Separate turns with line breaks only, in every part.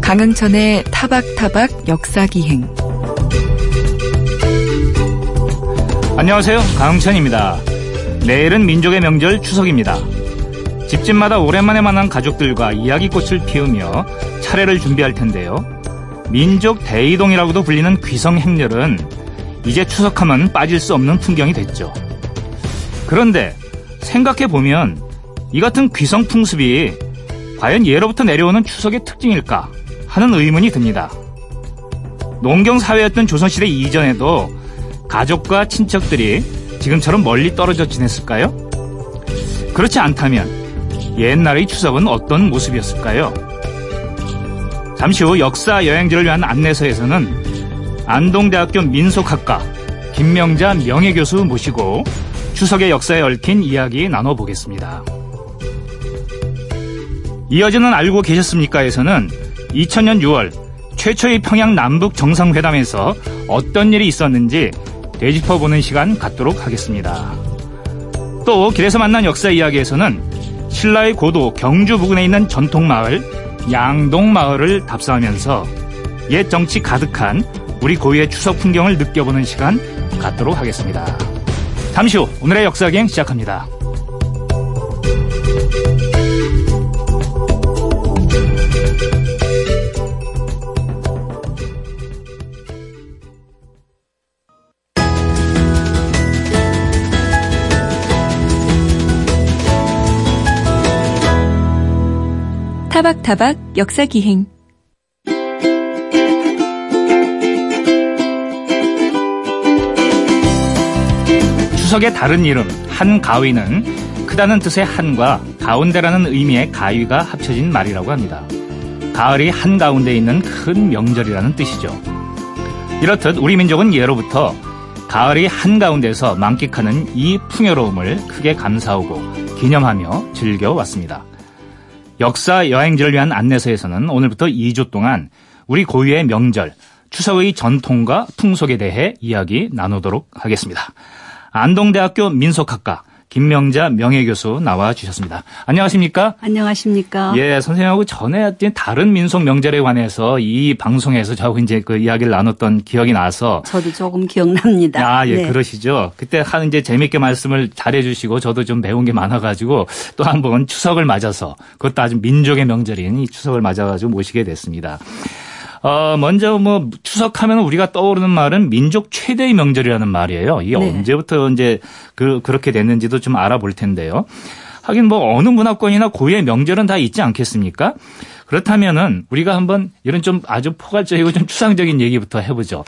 강흥천의 타박타박 역사기행
안녕하세요. 강흥천입니다. 내일은 민족의 명절 추석입니다. 집집마다 오랜만에 만난 가족들과 이야기꽃을 피우며 차례를 준비할 텐데요. 민족 대이동이라고도 불리는 귀성 행렬은 이제 추석하면 빠질 수 없는 풍경이 됐죠. 그런데 생각해 보면 이 같은 귀성 풍습이 과연 예로부터 내려오는 추석의 특징일까 하는 의문이 듭니다. 농경 사회였던 조선시대 이전에도 가족과 친척들이 지금처럼 멀리 떨어져 지냈을까요? 그렇지 않다면 옛날의 추석은 어떤 모습이었을까요? 잠시 후 역사 여행지를 위한 안내서에서는 안동대학교 민속학과 김명자 명예교수 모시고 추석의 역사에 얽힌 이야기 나눠보겠습니다. 이어지는 알고 계셨습니까?에서는 2000년 6월 최초의 평양 남북 정상회담에서 어떤 일이 있었는지 되짚어보는 시간 갖도록 하겠습니다. 또 길에서 만난 역사 이야기에서는 신라의 고도 경주 부근에 있는 전통 마을 양동 마을을 답사하면서 옛 정치 가득한 우리 고유의 추석 풍경을 느껴보는 시간 갖도록 하겠습니다. 잠시 후 오늘의 역사기행 시작합니다.
타박타박 역사기행
추석의 다른 이름 한가위는 크다는 뜻의 한과 가운데라는 의미의 가위가 합쳐진 말이라고 합니다. 가을이 한가운데 있는 큰 명절이라는 뜻이죠. 이렇듯 우리 민족은 예로부터 가을이 한가운데서 만끽하는 이 풍요로움을 크게 감사하고 기념하며 즐겨왔습니다. 역사 여행지를 위한 안내서에서는 오늘부터 2주 동안 우리 고유의 명절, 추석의 전통과 풍속에 대해 이야기 나누도록 하겠습니다. 안동대학교 민속학과 김명자 명예교수 나와 주셨습니다. 안녕하십니까?
안녕하십니까?
예, 선생님하고 전에 다른 민속 명절에 관해서 이 방송에서 저하고 이제 그 이야기를 나눴던 기억이 나서
저도 조금 기억납니다.
아, 예,
네.
그러시죠. 그때 한 이제 재밌게 말씀을 잘해 주시고 저도 좀 배운 게 많아 가지고 또 한 번 추석을 맞아서 그것도 아주 민족의 명절인 이 추석을 맞아 가지고 모시게 됐습니다. 어, 먼저 뭐 추석하면 우리가 떠오르는 말은 민족 최대의 명절이라는 말이에요. 이게
네.
언제부터 이제 그 그렇게 됐는지도 좀 알아볼 텐데요. 하긴 뭐 어느 문화권이나 고유의 명절은 다 있지 않겠습니까? 그렇다면은 우리가 한번 이런 좀 아주 포괄적이고 좀 추상적인 얘기부터 해보죠.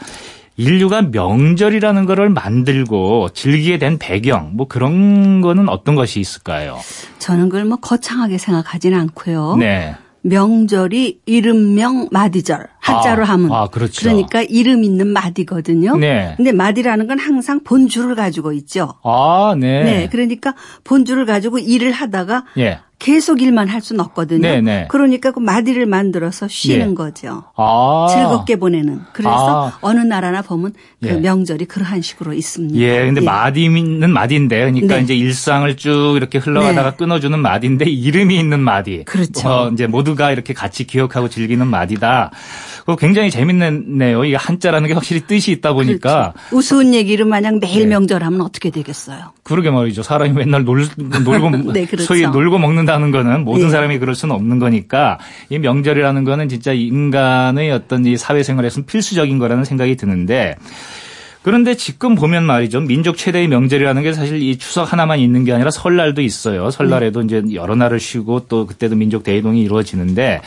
인류가 명절이라는 거를 만들고 즐기게 된 배경 뭐 그런 거는 어떤 것이 있을까요?
저는 그걸 뭐 거창하게 생각하지는 않고요.
네.
명절이 이름명 마디절 한자로
아,
하면
아, 그렇죠.
러니까 이름 있는 마디거든요.
네.
근데 마디라는 건 항상 본주를 가지고 있죠.
아, 네.
네. 그러니까 본주를 가지고 일을 하다가
예.
계속 일만 할 수는 없거든요.
네, 네.
그러니까 그 마디를 만들어서 쉬는
예.
거죠.
아.
즐겁게 보내는. 그래서
아.
어느 나라나 보면 그
예.
명절이 그러한 식으로 있습니다.
예, 근데 마디는 마디인데, 그러니까
네.
이제 일상을 쭉 이렇게 흘러가다가
네.
끊어주는 마디인데 이름이 있는 마디.
그렇죠.
어, 이제 모두가 이렇게 같이 기억하고 즐기는 마디다. 그거 굉장히 재밌네요. 이게 한자라는 게 확실히 뜻이 있다 보니까.
그렇죠. 우스운 얘기를 마냥 매일
네.
명절하면 어떻게 되겠어요?
그러게 말이죠. 사람이 맨날 놀, 놀고,
네, 그렇죠.
소위 놀고 먹는다는 거는 모든
예.
사람이 그럴 수는 없는 거니까 이 명절이라는 거는 진짜 인간의 어떤 이 사회생활에서는 필수적인 거라는 생각이 드는데 그런데 지금 보면 말이죠. 민족 최대의 명절이라는 게 사실 이 추석 하나만 있는 게 아니라 설날도 있어요. 설날에도
네.
이제 여러 날을 쉬고 또 그때도 민족 대이동이 이루어지는데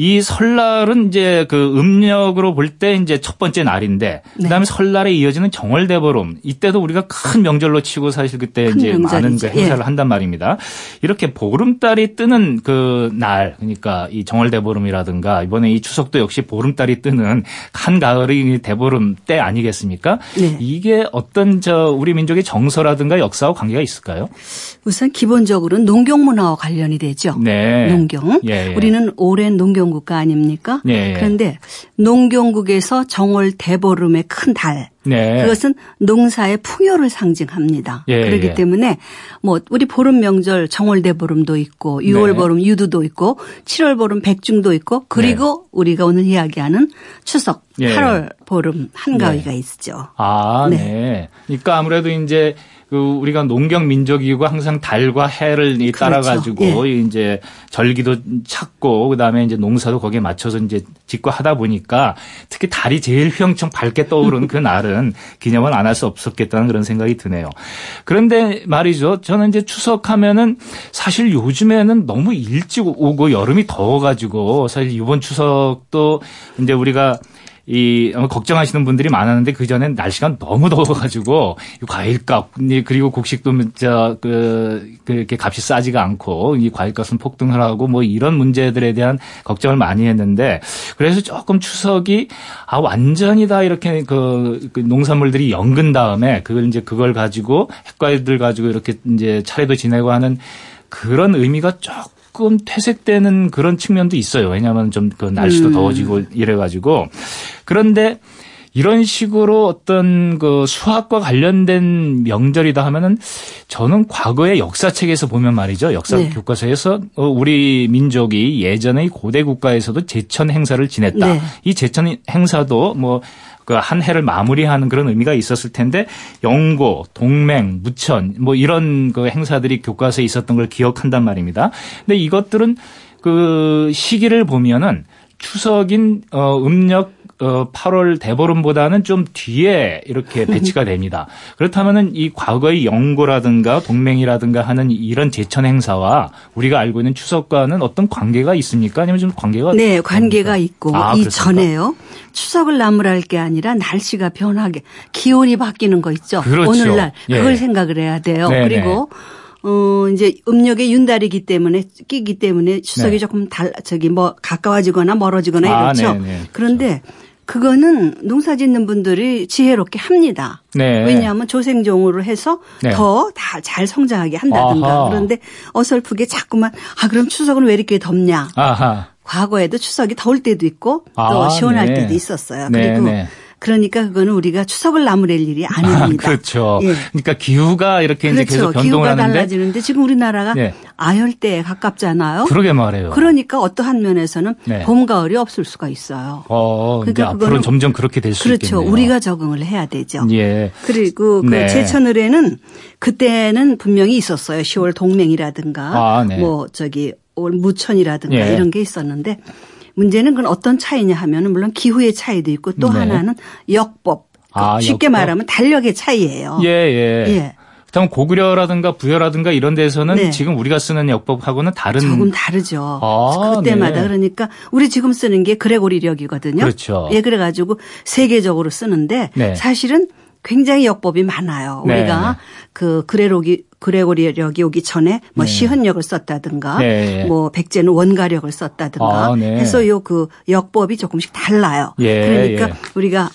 이 설날은 이제 그 음력으로 볼 때 이제 첫 번째 날인데
네.
그다음에 설날에 이어지는 정월대보름 이때도 우리가 큰 명절로 치고 사실 그때
큰
이제 많은 그. 행사를
예.
한단 말입니다. 이렇게 보름달이 뜨는 그 날 그러니까 이 정월대보름이라든가 이번에 이 추석도 역시 보름달이 뜨는 한 가을의 대보름 때 아니겠습니까?
네.
이게 어떤 저 우리 민족의 정서라든가 역사와 관계가 있을까요?
우선 기본적으로는 농경 문화와 관련이 되죠.
네.
농경.
예, 예.
우리는 오랜 농경 농경국가 아닙니까?
예, 예.
그런데 농경국에서 정월 대보름의 큰 달.
네.
그것은 농사의 풍요를 상징합니다.
예,
그렇기
예.
때문에 뭐 우리 보름 명절 정월 대보름도 있고 6월
네.
보름 유두도 있고 7월 보름 백중도 있고 그리고 우리가 오늘 이야기하는 추석
예.
8월 보름 한가위가 있죠.
아, 네.
네.
그러니까 아무래도 이제 그 우리가 농경 민족이고 항상 달과 해를 이
그렇죠.
따라 가지고
예.
이제 절기도 찾고 그다음에 이제 농사도 거기에 맞춰서 이제 짓고 하다 보니까 특히 달이 제일 휘영청 밝게 떠오르는 그 날은 기념을 안 할 수 없었겠다는 그런 생각이 드네요. 그런데 말이죠. 저는 이제 추석하면은 사실 요즘에는 너무 일찍 오고 여름이 더워 가지고 사실 이번 추석도 이제 우리가 이 걱정하시는 분들이 많았는데 그 전엔 날씨가 너무 더워가지고 이 과일값 이 그리고 곡식도 저그 그렇게 값이 싸지가 않고 이 과일값은 폭등을 하고 뭐 이런 문제들에 대한 걱정을 많이 했는데 그래서 조금 추석이 아 완전히 다 이렇게 그, 그 농산물들이 연근 다음에 그걸 이제 그걸 가지고 핵과일들 가지고 이렇게 이제 차례도 지내고 하는 그런 의미가 조금 퇴색되는 그런 측면도 있어요. 왜냐하면 좀 그 날씨도
음.
더워지고 이래가지고 그런데 이런 식으로 어떤 그 수학과 관련된 명절이다 하면은 저는 과거의 역사책에서 보면 말이죠. 역사
네.
교과서에서 어, 우리 민족이 예전의 고대 국가에서도 제천 행사를 지냈다.
네.
이 제천 행사도 뭐그 한 해를 마무리하는 그런 의미가 있었을 텐데 영고, 동맹, 무천 뭐 이런 그 행사들이 교과서에 있었던 걸 기억한단 말입니다. 근데 이것들은 그 시기를 보면은 추석인 어 음력 어 8월 대보름보다는 좀 뒤에 이렇게 배치가 됩니다. 그렇다면은 이 과거의 영고라든가 동맹이라든가 하는 이런 제천 행사와 우리가 알고 있는 추석과는 어떤 관계가 있습니까? 아니면 좀 관계가
네, 관계가 있고
아,
이
그렇습니까?
전에요. 추석을 나무랄 게 아니라 날씨가 변하게 기온이 바뀌는 거 있죠.
그렇죠.
오늘날
예.
그걸 생각을 해야 돼요.
네네.
그리고 어 이제 음력의 윤달이기 때문에 끼기 때문에 추석이
네.
조금 달 저기 뭐 가까워지거나 멀어지거나
아,
이렇죠.
네네.
그런데 그거는 농사 짓는 분들이 지혜롭게 합니다.
네.
왜냐하면 조생종으로 해서
네.
더다 잘 성장하게 한다든가.
아하.
그런데 어설프게 자꾸만 아 그럼 추석은 왜 이렇게 덥냐?
아하.
과거에도 추석이 더울 때도 있고 또
아,
시원할
네.
때도 있었어요.
네,
그리고
네.
그러니까 그거는 우리가 추석을 나무랄 일이
아,
아닙니다.
그렇죠.
예.
그러니까 기후가 이렇게 이제
그렇죠.
계속 변동을
기후가
하는데
달라지는데 지금 우리나라가
네.
아열대에 가깝잖아요.
그러게 말해요.
그러니까 어떠한 면에서는
네.
봄 가을이 없을 수가 있어요.
어, 이제
그러니까 그거는-
점점 그렇게 될수
그렇죠.
있겠네요.
우리가 적응을 해야 되죠.
예.
그리고
네.
그 제천을에는 그때는 분명히 있었어요. 10월 동맹이라든가
아, 네.
뭐 저기 올 무천이라든가
예.
이런 게 있었는데 문제는 그건 어떤 차이냐 하면은 물론 기후의 차이도 있고 또
네.
하나는 역법. 그
아,
쉽게
역법.
말하면 달력의 차이예요.
예, 예.
예.
그렇다면 고구려라든가 부여라든가 이런 데서는
네.
지금 우리가 쓰는 역법하고는 다른
조금 다르죠.
아,
그때마다
네.
그러니까 우리 지금 쓰는 게 그레고리력이거든요.
그렇죠.
예, 그래가지고 세계적으로 쓰는데
네.
사실은 굉장히 역법이 많아요.
네.
우리가 그 그레로기 그레고리력이 오기 전에 뭐
네.
시헌력을 썼다든가
네.
뭐 백제는 원가력을 썼다든가
아, 네.
해서 요 그 역법이 조금씩 달라요.
예,
그러니까
예.
우리가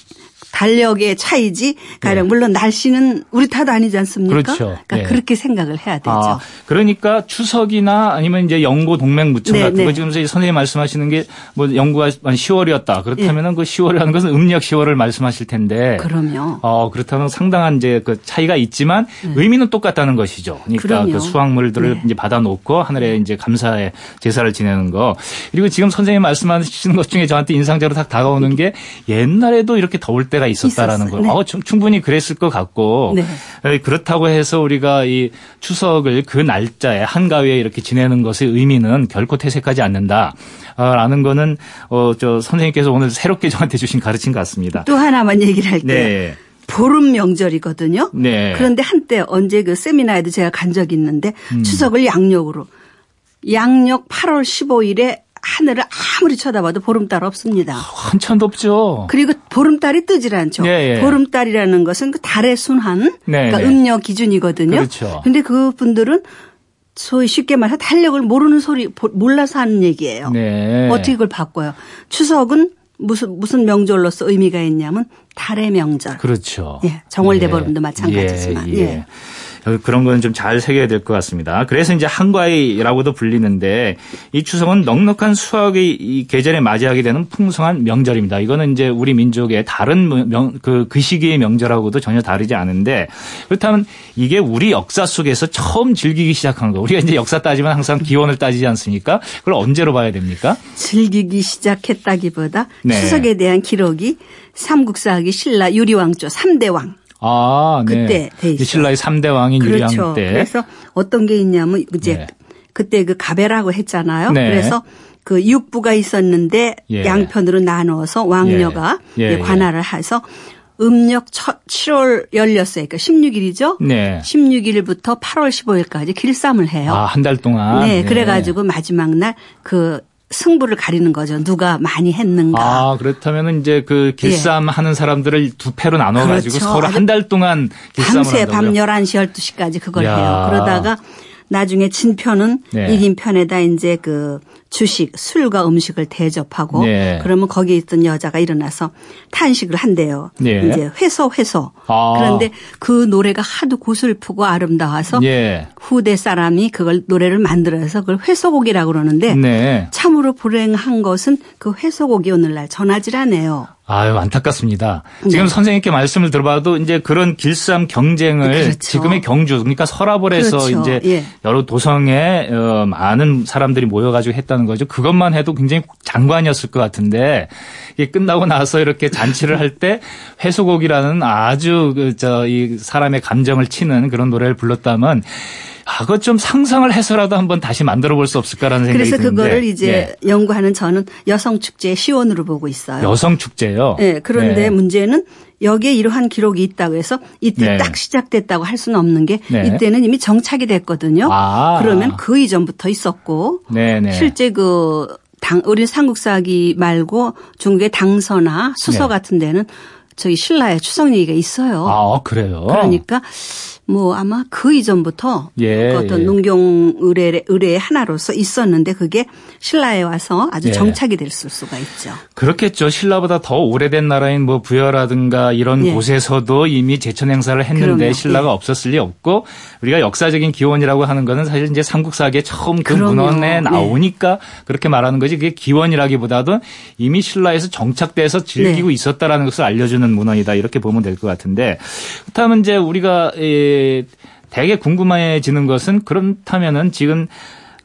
달력의 차이지 가령 물론 날씨는 우리 탓 아니지 않습니까?
네. 그렇죠.
러니까
예.
그렇게 생각을 해야 되죠.
아, 그러니까 추석이나 아니면 이제 영고 동맹 무청
네,
같은
네.
거 지금 선생님 말씀하시는 게 뭐 영구가 한 10월이었다. 그렇다면은 그 10월이라는 것은 음력 10월을 말씀하실 텐데.
그럼요.
어, 그렇다면 상당한 이제 그 차이가 있지만 의미는 똑같다는 것이죠. 그러니까
네. 그럼요.
그 수확물들을
네.
이제 받아 놓고 하늘에 이제 감사의 제사를 지내는 거. 그리고 지금 선생님 말씀하시는 것 중에 저한테 인상적으로 딱 다가오는 게 옛날에도 이렇게 더울 때가 있었다라는
있었어요.
거.
네.
어, 충- 충분히 그랬을 것 같고.
네.
에, 그렇다고 해서 우리가 이 추석을 그 날짜에 한가위에 이렇게 지내는 것의 의미는 결코 퇴색하지 않는다. 아, 라는 거는 어, 저 선생님께서 오늘 새롭게 저한테 주신 가르침 같습니다.
또 하나만 얘기를 할게요.
네.
보름 명절이거든요.
네.
그런데 한때 언제 그 세미나에도 제가 간 적이 있는데
음.
추석을 양력으로 양력 8월 15일에 하늘을 아무리 쳐다봐도 보름달 없습니다.
한참 덥죠.
그리고 보름달이 뜨질 않죠.
예, 예.
보름달이라는 것은 그 달의 순환,
네,
그러니까
네.
음력 기준이거든요.
그렇죠.
근데 그분들은 소위 쉽게 말해서 달력을 모르는 소리 보- 몰라서 하는 얘기예요.
네.
어떻게 그걸 바꿔요? 추석은 무슨 무슨 명절로서 의미가 있냐면 달의 명절.
그렇죠.
예, 정월대보름도 마찬가지지만, 예.
그런 거는 좀 잘 새겨야 될 것 같습니다. 그래서 이제 한과이라고도 불리는데 이 추석은 넉넉한 수확의 이 계절에 맞이하게 되는 풍성한 명절입니다. 이거는 이제 우리 민족의 다른 명, 그, 그 시기의 명절하고도 전혀 다르지 않은데 그렇다면 이게 우리 역사 속에서 처음 즐기기 시작한 거. 우리가 이제 역사 따지면 항상 기원을 따지지 않습니까? 그걸 언제로 봐야 됩니까?
즐기기 시작했다기보다
네.
추석에 대한 기록이 삼국사기 신라 유리왕조 3대 왕.
아, 네.
그때 돼 있어요.
신라의 3대 왕인
그렇죠.
유리왕 때.
그래서 어떤 게 있냐면 이제
네.
그때 그 가베라고 했잖아요.
네.
그래서 그 육부가 있었는데
예.
양편으로 나누어서 왕녀가
예. 예,
이제 관할을 해서 음력 첫 7월 열렸어요. 그러니까 16일이죠.
네.
16일부터 8월 15일까지 길쌈을 해요.
아, 한 달 동안.
네, 그래 가지고 마지막 날 그 승부를 가리는 거죠. 누가 많이 했는가.
아, 그렇다면 이제 그 길쌈 하는 사람들을 두 패로 나눠 가지고
그렇죠.
서로 한 달 동안 길쌈을
밤새 밤
한다고요?
11시, 12시까지 그걸
야.
해요. 그러다가 나중에 진 편은
네.
이긴 편에다 이제 그 주식, 술과 음식을 대접하고
네.
그러면 거기에 있던 여자가 일어나서 탄식을 한대요.
네.
이제 회소 회소.
아.
그런데 그 노래가 하도 고슬프고 아름다워서
예.
후대 사람이 그걸 노래를 만들어서 그걸 회소곡이라고 그러는데
네.
참으로 불행한 것은 그 회소곡이 오늘날 전하질 않아요.
아유, 안타깝습니다.
네.
지금 선생님께 말씀을 들어봐도 이제 그런 길쌈 경쟁을
그렇죠.
지금의 경주, 그러니까 설화벌에서
그렇죠.
이제
예.
여러 도성에 어, 많은 사람들이 모여가지고 했다는 거죠. 그것만 해도 굉장히 장관이었을 것 같은데 이게 끝나고 나서 이렇게 잔치를 할때 회소곡이라는 아주 그 저 이 사람의 감정을 치는 그런 노래를 불렀다면 아, 그거 좀 상상을 해서라도 한번 다시 만들어 볼 수 없을까라는 생각이
그래서
드는데.
그거를 이제
예.
연구하는 저는 여성 축제의 시원으로 보고 있어요.
여성 축제요.
네, 그런데
네.
문제는 여기에 이러한 기록이 있다고 해서 이때
네.
딱 시작됐다고 할 수는 없는 게
네.
이때는 이미 정착이 됐거든요.
아.
그러면 그 이전부터 있었고
네네.
실제 그 당, 우리 삼국사기 말고 중국의 당서나 수서
네.
같은 데는 저희 신라의 추석 얘기가 있어요.
아, 그래요?
그러니까 뭐 아마 그 이전부터
예,
그 어떤
예.
농경 의뢰 의뢰의 하나로서 있었는데 그게 신라에 와서 아주
예.
정착이 됐을 수가 있죠.
그렇겠죠. 신라보다 더 오래된 나라인 뭐 부여라든가 이런
예.
곳에서도 이미 제천 행사를 했는데
그럼요.
신라가
예.
없었을 리 없고 우리가 역사적인 기원이라고 하는 거는 사실 이제 삼국사기에 처음 그
그럼요.
문헌에
네.
나오니까 그렇게 말하는 거지 그게 기원이라기보다도 이미 신라에서 정착돼서 즐기고
네.
있었다라는 것을 알려주는 문헌이다 이렇게 보면 될 것 같은데 그렇다면 이제 우리가 예, 되게 궁금해지는 것은 그렇다면은 지금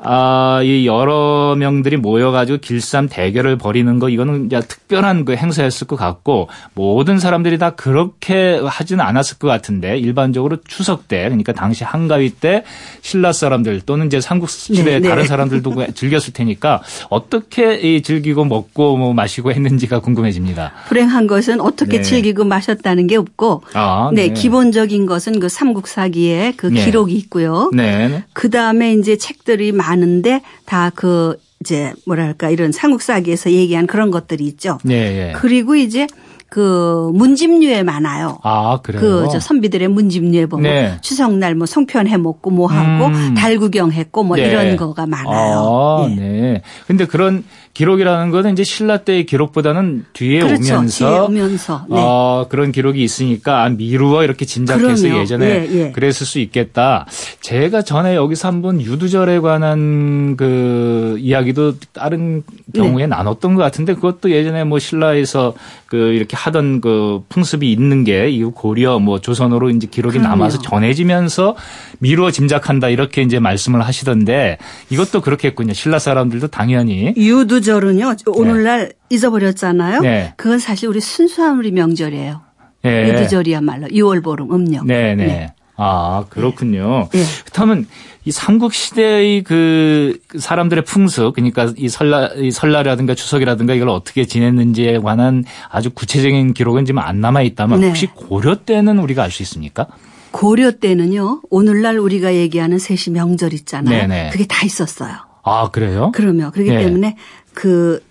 아, 이 여러 명들이 모여가지고 길쌈 대결을 벌이는 거 이거는 특별한 그 행사였을 것 같고 모든 사람들이 다 그렇게 하지는 않았을 것 같은데 일반적으로 추석 때 그러니까 당시 한가위 때 신라 사람들 또는 이제 삼국시대
네,
다른
네.
사람들도 그 즐겼을 테니까 어떻게 이 즐기고 먹고 뭐 마시고 했는지가 궁금해집니다.
불행한 것은 어떻게
네.
즐기고 마셨다는 게 없고
아,
네,
네.
기본적인 것은 그 삼국사기에 그
네.
기록이 있고요.
네.
그 다음에 이제 책들이 많은데 다그 이제 뭐랄까 이런 삼국사기에서 얘기한 그런 것들이 있죠.
네. 예.
그리고 이제 그 문집류에 많아요.
아, 그래요.
그저 선비들의 문집류에 보면
네.
추석날 뭐 송편 해 먹고 뭐 하고
음.
달 구경했고 뭐
네.
이런 거가 많아요.
아,
예.
네. 근데 그런 기록이라는 거는 이제 신라 때의 기록보다는 뒤에
그렇죠.
오면서
뒤에 오면서. 네.
어, 그런 기록이 있으니까 아, 미루어 이렇게 짐작해서
그럼요.
예전에
예, 예.
그랬을 수 있겠다. 제가 전에 여기서 한번 유두절에 관한 그 이야기도 다른 경우에
네.
나눴던 것 같은데 그것도 예전에 뭐 신라에서 그 이렇게 하던 그 풍습이 있는 게 이 고려 뭐 조선으로 이제 기록이
그럼요.
남아서 전해지면서 미루어 짐작한다 이렇게 이제 말씀을 하시던데 이것도 그렇겠군요. 신라 사람들도 당연히
유두절 은요 오늘날 잊어버렸잖아요.
네.
그건 사실 우리 순수한 우리 명절이에요.
예.
유두절이야말로 6월 보름 음력.
네, 네. 아, 그렇군요.
예.
그렇다면 이 삼국 시대의 그 사람들의 풍습, 그러니까 이 설날, 이 설날이라든가 추석이라든가 이걸 어떻게 지냈는지에 관한 아주 구체적인 기록은 지금 안 남아 있다면
네.
혹시 고려 때는 우리가 알 수 있습니까?
고려 때는요 오늘날 우리가 얘기하는 셋이 명절 있잖아요.
네네.
그게 다 있었어요.
아, 그래요?
그러면 그렇기
네.
때문에 그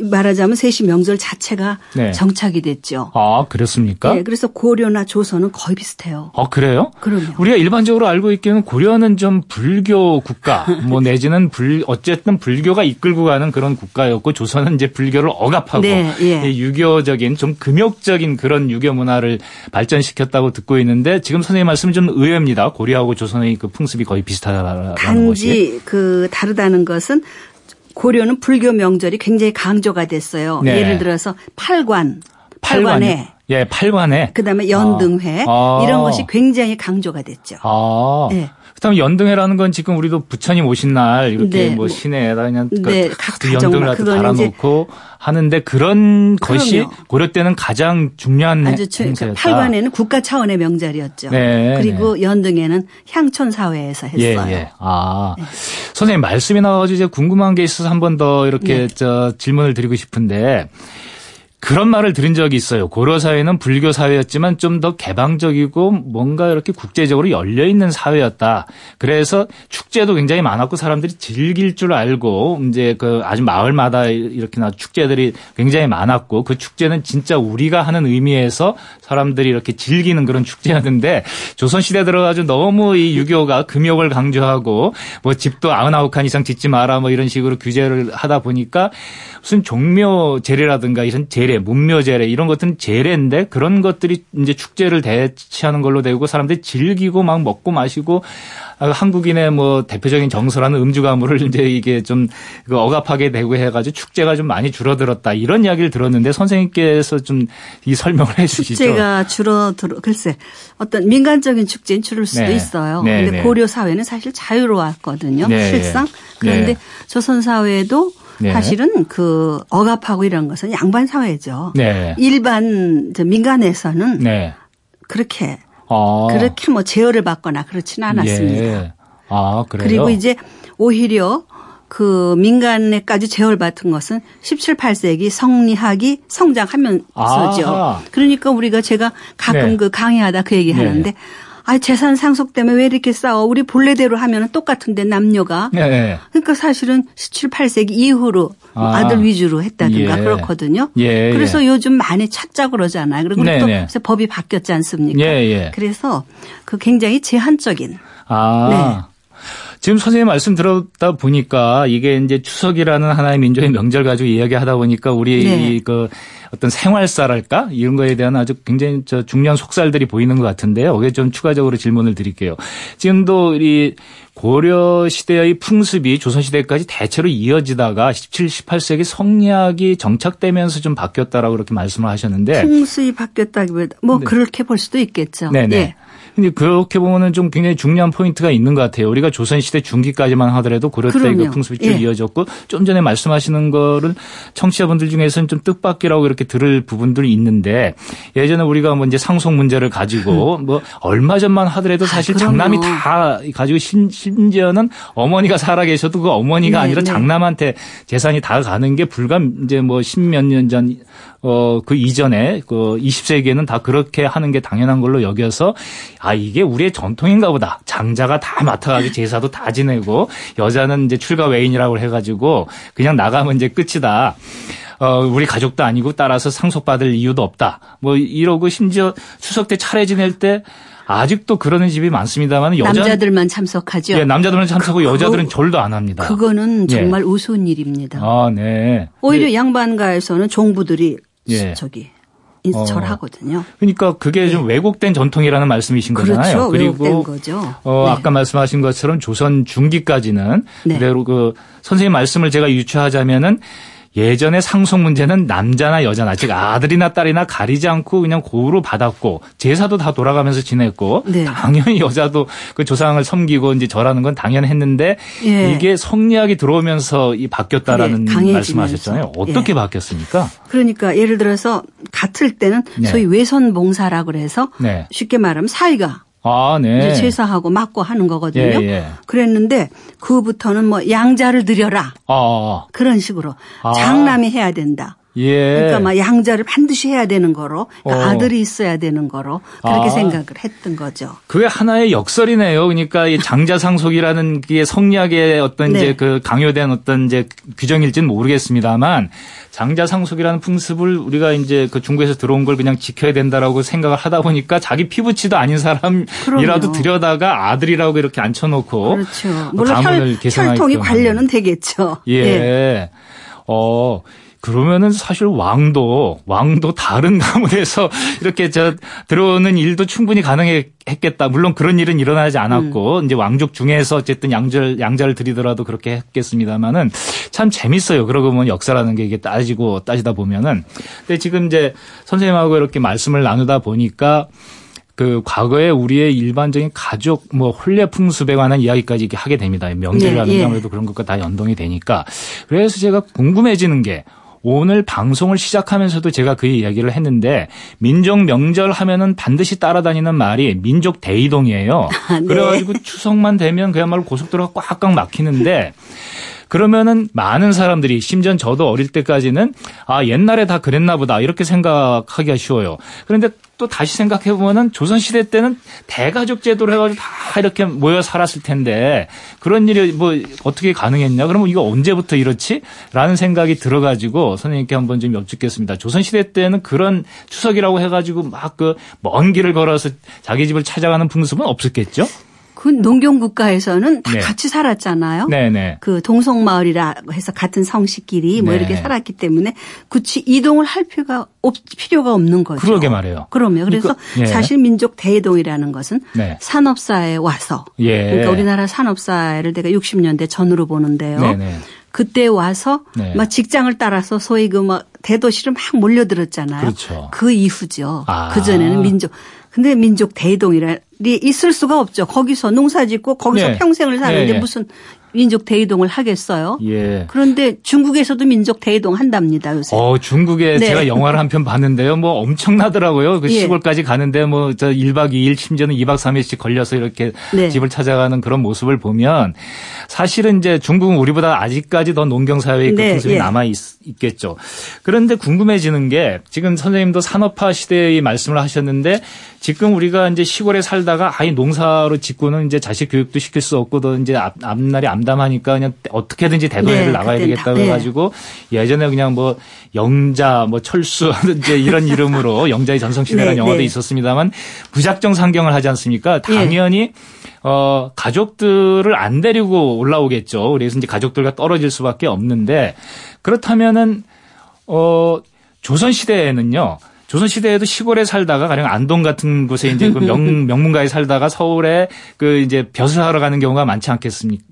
말하자면 세시 명절 자체가
네.
정착이 됐죠.
아, 그렇습니까?
네, 그래서 고려나 조선은 거의 비슷해요.
어, 그래요?
그럼요.
우리가 일반적으로 알고 있기는 고려는 좀 불교 국가, 뭐 내지는 불, 어쨌든 불교가 이끌고 가는 그런 국가였고 조선은 이제 불교를 억압하고
네, 예.
이 유교적인 좀 금욕적인 그런 유교 문화를 발전시켰다고 듣고 있는데 지금 선생님 말씀 좀 의외입니다. 고려하고 조선의 그 풍습이 거의 비슷하다는 것이.
단지 그 다르다는 것은 고려는 불교 명절이 굉장히 강조가 됐어요.
네.
예를 들어서 팔관,
팔관에 예, 팔관에
그다음에 연등회
아.
이런 것이 굉장히 강조가 됐죠.
아.
네.
그다음에 연등회라는 건 지금 우리도 부처님 오신 날 이렇게
네,
뭐
뭐.
시내에다 그냥 그
네, 탁각
연등을 갖다 달아놓고 하는데 그런 것이
그럼요.
고려 때는 가장 중요한
아주 저- 그
행사였다.
팔관에는 국가 차원의 명절이었죠.
네,
그리고 연등회는 향촌 사회에서
예,
했어요. 네.
예. 아. 선생님 말씀이 나와가지고 이제 궁금한 게 있어서 한 번 더 이렇게
네.
저 질문을 드리고 싶은데 그런 말을 들은 적이 있어요. 고려 사회는 불교 사회였지만 좀 더 개방적이고 뭔가 이렇게 국제적으로 열려 있는 사회였다. 그래서 축제도 굉장히 많았고 사람들이 즐길 줄 알고 이제 그 아주 마을마다 이렇게나 축제들이 굉장히 많았고 그 축제는 진짜 우리가 하는 의미에서 사람들이 이렇게 즐기는 그런 축제였는데 조선 시대 들어가지고 너무 이 유교가 금욕을 강조하고 뭐 집도 아흔아홉 칸 이상 짓지 마라 뭐 이런 식으로 규제를 하다 보니까 무슨 종묘 제례라든가 이런 제 례, 문묘 제례 이런 것들은 제례인데 그런 것들이 이제 축제를 대치하는 걸로 되고 사람들이 즐기고 막 먹고 마시고 아, 한국인의 뭐 대표적인 정서라는 음주 가물을 이제 이게 좀그 억압하게 되고 해가지고 축제가 좀 많이 줄어들었다 이런 이야기를 들었는데 선생님께서 좀 이 설명을 해주시죠.
축제가 줄어들어 글쎄 어떤 민간적인 축제는 줄을 수도
네.
있어요.
네,
근데
네.
고려 사회는 사실 자유로웠거든요.
네.
실상. 그런데
네.
조선 사회도
네.
사실은 그 억압하고 이런 것은 양반 사회죠.
네.
일반 저 민간에서는
네.
그렇게
아.
그렇게 뭐 제어를 받거나 그렇지는 않았습니다.
예. 아 그래요.
그리고 이제 오히려 그 민간에까지 제어를 받은 것은 17, 18세기 성리학이 성장하면서죠.
아하.
그러니까 우리가 제가 가끔
네.
그 강의하다 그 얘기 하는데 아 재산 상속 때문에 왜 이렇게 싸워? 우리 본래대로 하면 똑같은데 남녀가.
네. 네.
그러니까 사실은 17, 18세기 이후로
아.
아. 들 위주로 했다든가
예.
그렇거든요.
예,
그래서
예.
요즘 많이 찾자 그러잖아요. 그리고
네,
또
네.
법이 바뀌었지 않습니까?
예, 예.
그래서 그 굉장히 제한적인
아.
네.
지금 선생님 말씀 들었다 보니까 이게 이제 추석이라는 하나의 민족의 명절 가지고 이야기하다 보니까 우리
네.
이그 어떤 생활사랄까 이런 거에 대한 아주 굉장히 저 중요한 속살들이 보이는 것 같은데요. 여기에 좀 추가적으로 질문을 드릴게요. 지금도 이 고려 시대의 풍습이 조선 시대까지 대체로 이어지다가 17, 18세기 성리학이 정착되면서 좀 바뀌었다라고 그렇게 말씀을 하셨는데
풍습이 바뀌었다기보다 뭐
네.
그렇게 볼 수도 있겠죠.
네네.
예.
근데 그렇게 보면은 좀 굉장히 중요한 포인트가 있는 것 같아요. 우리가 조선시대 중기까지만 하더라도 고려 때그
그럼요.
풍습이 쭉
예.
이어졌고 좀 전에 말씀하시는 거를 청취자분들 중에서는 좀 뜻밖이라고 이렇게 들을 부분들이 있는데 예전에 우리가 뭐 이제 상속 문제를 가지고 뭐 얼마 전만 하더라도 사실
음. 아.
장남이 다 가지고 심, 심지어는 어머니가 살아 계셔도 그 어머니가
네,
아니라
네.
장남한테 재산이 다 가는 게 불과 이제 뭐 십몇 년 전, 어, 그 이전에 그 20세기에는 다 그렇게 하는 게 당연한 걸로 여겨서 아, 이게 우리의 전통인가 보다. 장자가 다 맡아가지고 제사도 다 지내고 여자는 이제 출가 외인이라고 해가지고 그냥 나가면 이제 끝이다. 어, 우리 가족도 아니고 따라서 상속받을 이유도 없다. 뭐 이러고 심지어 추석 때 차례 지낼 때 아직도 그러는 집이 많습니다만 여자
남자들만 참석하죠.
예, 남자들은 참석하고
그거-
여자들은 절도 안 합니다.
그거는
예.
정말 우스운 일입니다.
아, 네.
오히려 양반가에서는 종부들이
예.
저기
어.
절하거든요.
그러니까 그게 좀 왜곡된 전통이라는 말씀이신 거잖아요.
네. 그렇죠.
그리고. 어,
네.
아까 말씀하신 것처럼 조선 중기까지는
네.
그대로 그 선생님 말씀을 제가 유추하자면은 예전에 상속 문제는 남자나 여자나 즉 아들이나 딸이나 가리지 않고 그냥 고루로 받았고 제사도 다 돌아가면서 지냈고
네.
당연히 여자도 그 조상을 섬기고 이제 절하는 건 당연했는데
예.
이게 성리학이 들어오면서 이 바뀌었다라는
강해지면서.
말씀하셨잖아요. 어떻게
예.
바뀌었습니까?
그러니까 예를 들어서 같을 때는
네.
소위 외선 봉사라 그래서
네.
쉽게 말하면 사이가
아, 네.
이제 제사하고 맞고 하는 거거든요.
예, 예.
그랬는데 그부터는 뭐 양자를 드려라
아,
그런 식으로
아.
장남이 해야 된다.
예.
그러니까 막 양자를 반드시 해야 되는 거로 그러니까
어.
아들이 있어야 되는 거로 그렇게
아.
생각을 했던 거죠.
그게 하나의 역설이네요. 그러니까 이 장자 상속이라는 게 성리학의 어떤
네.
이제 그 강요된 어떤 이제 규정일지는 모르겠습니다만 장자 상속이라는 풍습을 우리가 이제 그 중국에서 들어온 걸 그냥 지켜야 된다라고 생각을 하다 보니까 자기 피부치도 아닌 사람이라도. 들여다가 아들이라고 이렇게 앉혀놓고
그렇죠.
뭐
물론 혈, 혈통이
하는.
관련은 되겠죠.
예.
예.
어, 그러면은 사실 왕도, 왕도 다른 가문에서 이렇게 저 들어오는 일도 충분히 가능했겠다. 물론 그런 일은 일어나지 않았고, 이제 왕족 중에서 어쨌든 양절, 양자를 들이더라도 그렇게 했겠습니다만은 참 재밌어요. 그러고 보면 역사라는 게 이게 따지고 따지다 보면은. 근데 지금 이제 선생님하고 이렇게 말씀을 나누다 보니까 그 과거에 우리의 일반적인 가족 뭐 혼례 풍습에 관한 이야기까지 이렇게 하게 됩니다. 명절이라든가
예, 예.
아무래도 그런 것과 다 연동이 되니까. 그래서 제가 궁금해지는 게 오늘 방송을 시작하면서도 제가 그 이야기를 했는데 민족 명절 하면은 반드시 따라다니는 말이 민족 대이동이에요.
아, 네.
그래가지고 추석만 되면 그야말로 고속도로가 꽉꽉 막히는데 그러면은 많은 사람들이 심지어 저도 어릴 때까지는 아 옛날에 다 그랬나 보다 이렇게 생각하기가 쉬워요. 그런데 또 다시 생각해 보면은 조선 시대 때는 대가족 제도로 해가지고 다 이렇게 모여 살았을 텐데 그런 일이 뭐 어떻게 가능했냐? 그러면 이거 언제부터 이렇지?라는 생각이 들어가지고 선생님께 한번 좀 여쭙겠습니다. 조선 시대 때는 그런 추석이라고 해가지고 막 그 먼 길을 걸어서 자기 집을 찾아가는 풍습은 없었겠죠?
그 농경 국가에서는 다
네.
같이 살았잖아요.
네네.
그 동성 마을이라고 해서 같은 성씨끼리 뭐
네.
이렇게 살았기 때문에 굳이 이동을 할 필요가 없, 필요가 없는 거죠.
그러게 말이에요.
그럼요. 그래서
그러니까, 예.
사실 민족 대이동이라는 것은
네.
산업사에 와서
예.
그러니까 우리나라 산업사를 내가 60년대 전으로 보는데요.
네네.
그때 와서
네.
막 직장을 따라서 소위 그 막 대도시를 막 몰려들었잖아요.
그렇죠.
그 이후죠.
아.
그 전에는 민족 근데 민족 대이동이라 있을 수가 없죠. 거기서 농사 짓고 거기서
네.
평생을 사는데
네, 네.
무슨 민족 대이동을 하겠어요?
예.
그런데 중국에서도 민족 대이동 한답니다, 요새.
어, 중국에
네.
제가 영화를 한 편 봤는데요. 뭐 엄청나더라고요. 그
예.
시골까지 가는데 뭐 저 1박 2일 심지어는 2박 3일씩 걸려서 이렇게
네.
집을 찾아가는 그런 모습을 보면 사실은 이제 중국은 우리보다 아직까지 더 농경 사회의 그
네,
풍습이
예.
남아 있, 겠죠 그런데 궁금해지는 게 지금 선생님도 산업화 시대의 말씀을 하셨는데 지금 우리가 이제 시골에 살다가 아예 농사로 짓고는 이제 자식 교육도 시킬 수 없고 또 이제 앞, 앞날이 암담하니까 그냥 어떻게든지 대도해를
네,
나가야 되겠다
다- 네.
그래가지고 예전에 그냥 뭐 영자 뭐 철수 이제 이런 이름으로 영자의 전성시대라는
네,
영화도
네.
있었습니다만 부작정 상경을 하지 않습니까?
예.
당연히 어 가족들을 안 데리고 올라오겠죠. 그래서 이제 가족들과 떨어질 수밖에 없는데 그렇다면은 어 조선 시대에는요. 조선 시대에도 시골에 살다가 가령 안동 같은 곳에 이제 그 명, 명문가에 살다가 서울에 그 이제 벼슬 하러 가는 경우가 많지 않겠습니까?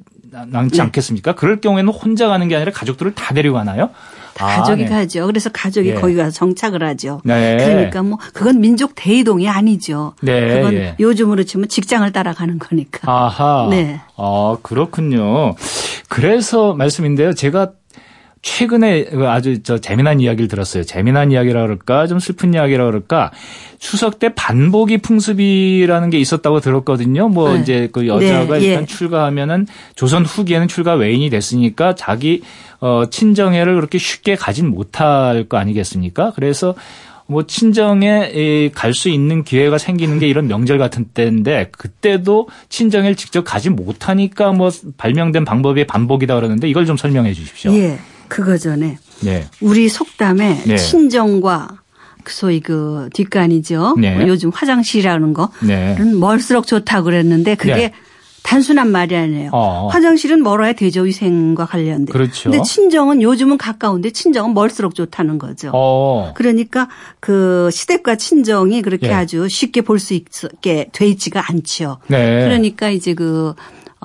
많지
네.
않겠습니까? 그럴 경우에는 혼자 가는 게 아니라 가족들을 다 데리고 가나요? 아,
가족이
네.
가죠. 그래서 가족이
예.
거기 가서 정착을 하죠.
네.
그러니까 뭐 그건 민족 대이동이 아니죠.
네,
그건
예.
요즘으로 치면 직장을 따라가는 거니까.
아하.
네.
아, 그렇군요. 그래서 말씀인데요. 제가 최근에 아주 저 재미난 이야기를 들었어요. 재미난 이야기라 그럴까? 좀 슬픈 이야기라 그럴까? 추석 때 반복이 풍습이라는 게 있었다고 들었거든요. 뭐
네.
이제 그 여자가
네, 예.
일단 출가하면은 조선 후기에는 출가 외인이 됐으니까 자기 어 친정애를 그렇게 쉽게 가진 못할 거 아니겠습니까? 그래서 뭐 친정에 갈 수 있는 기회가 생기는 게 이런 명절 같은 때인데 그때도 친정을 직접 가지 못하니까 뭐 발명된 방법이 반복이다 그러는데 이걸 좀 설명해 주십시오.
예. 그거 전에
네.
우리 속담에
네.
친정과 그 소위 그 뒷간이죠.
네.
뭐 요즘 화장실이라는 거는
네.
멀수록 좋다고 그랬는데 그게
네.
단순한 말이 아니에요.
어.
화장실은 멀어야 대저위생과 관련돼.
그렇죠.
근데 친정은 요즘은 가까운데 친정은 멀수록 좋다는 거죠.
어.
그러니까 그 시댁과 친정이 그렇게
예.
아주 쉽게 볼 수 있게 돼 있지가 않죠.
네.
그러니까 이제 그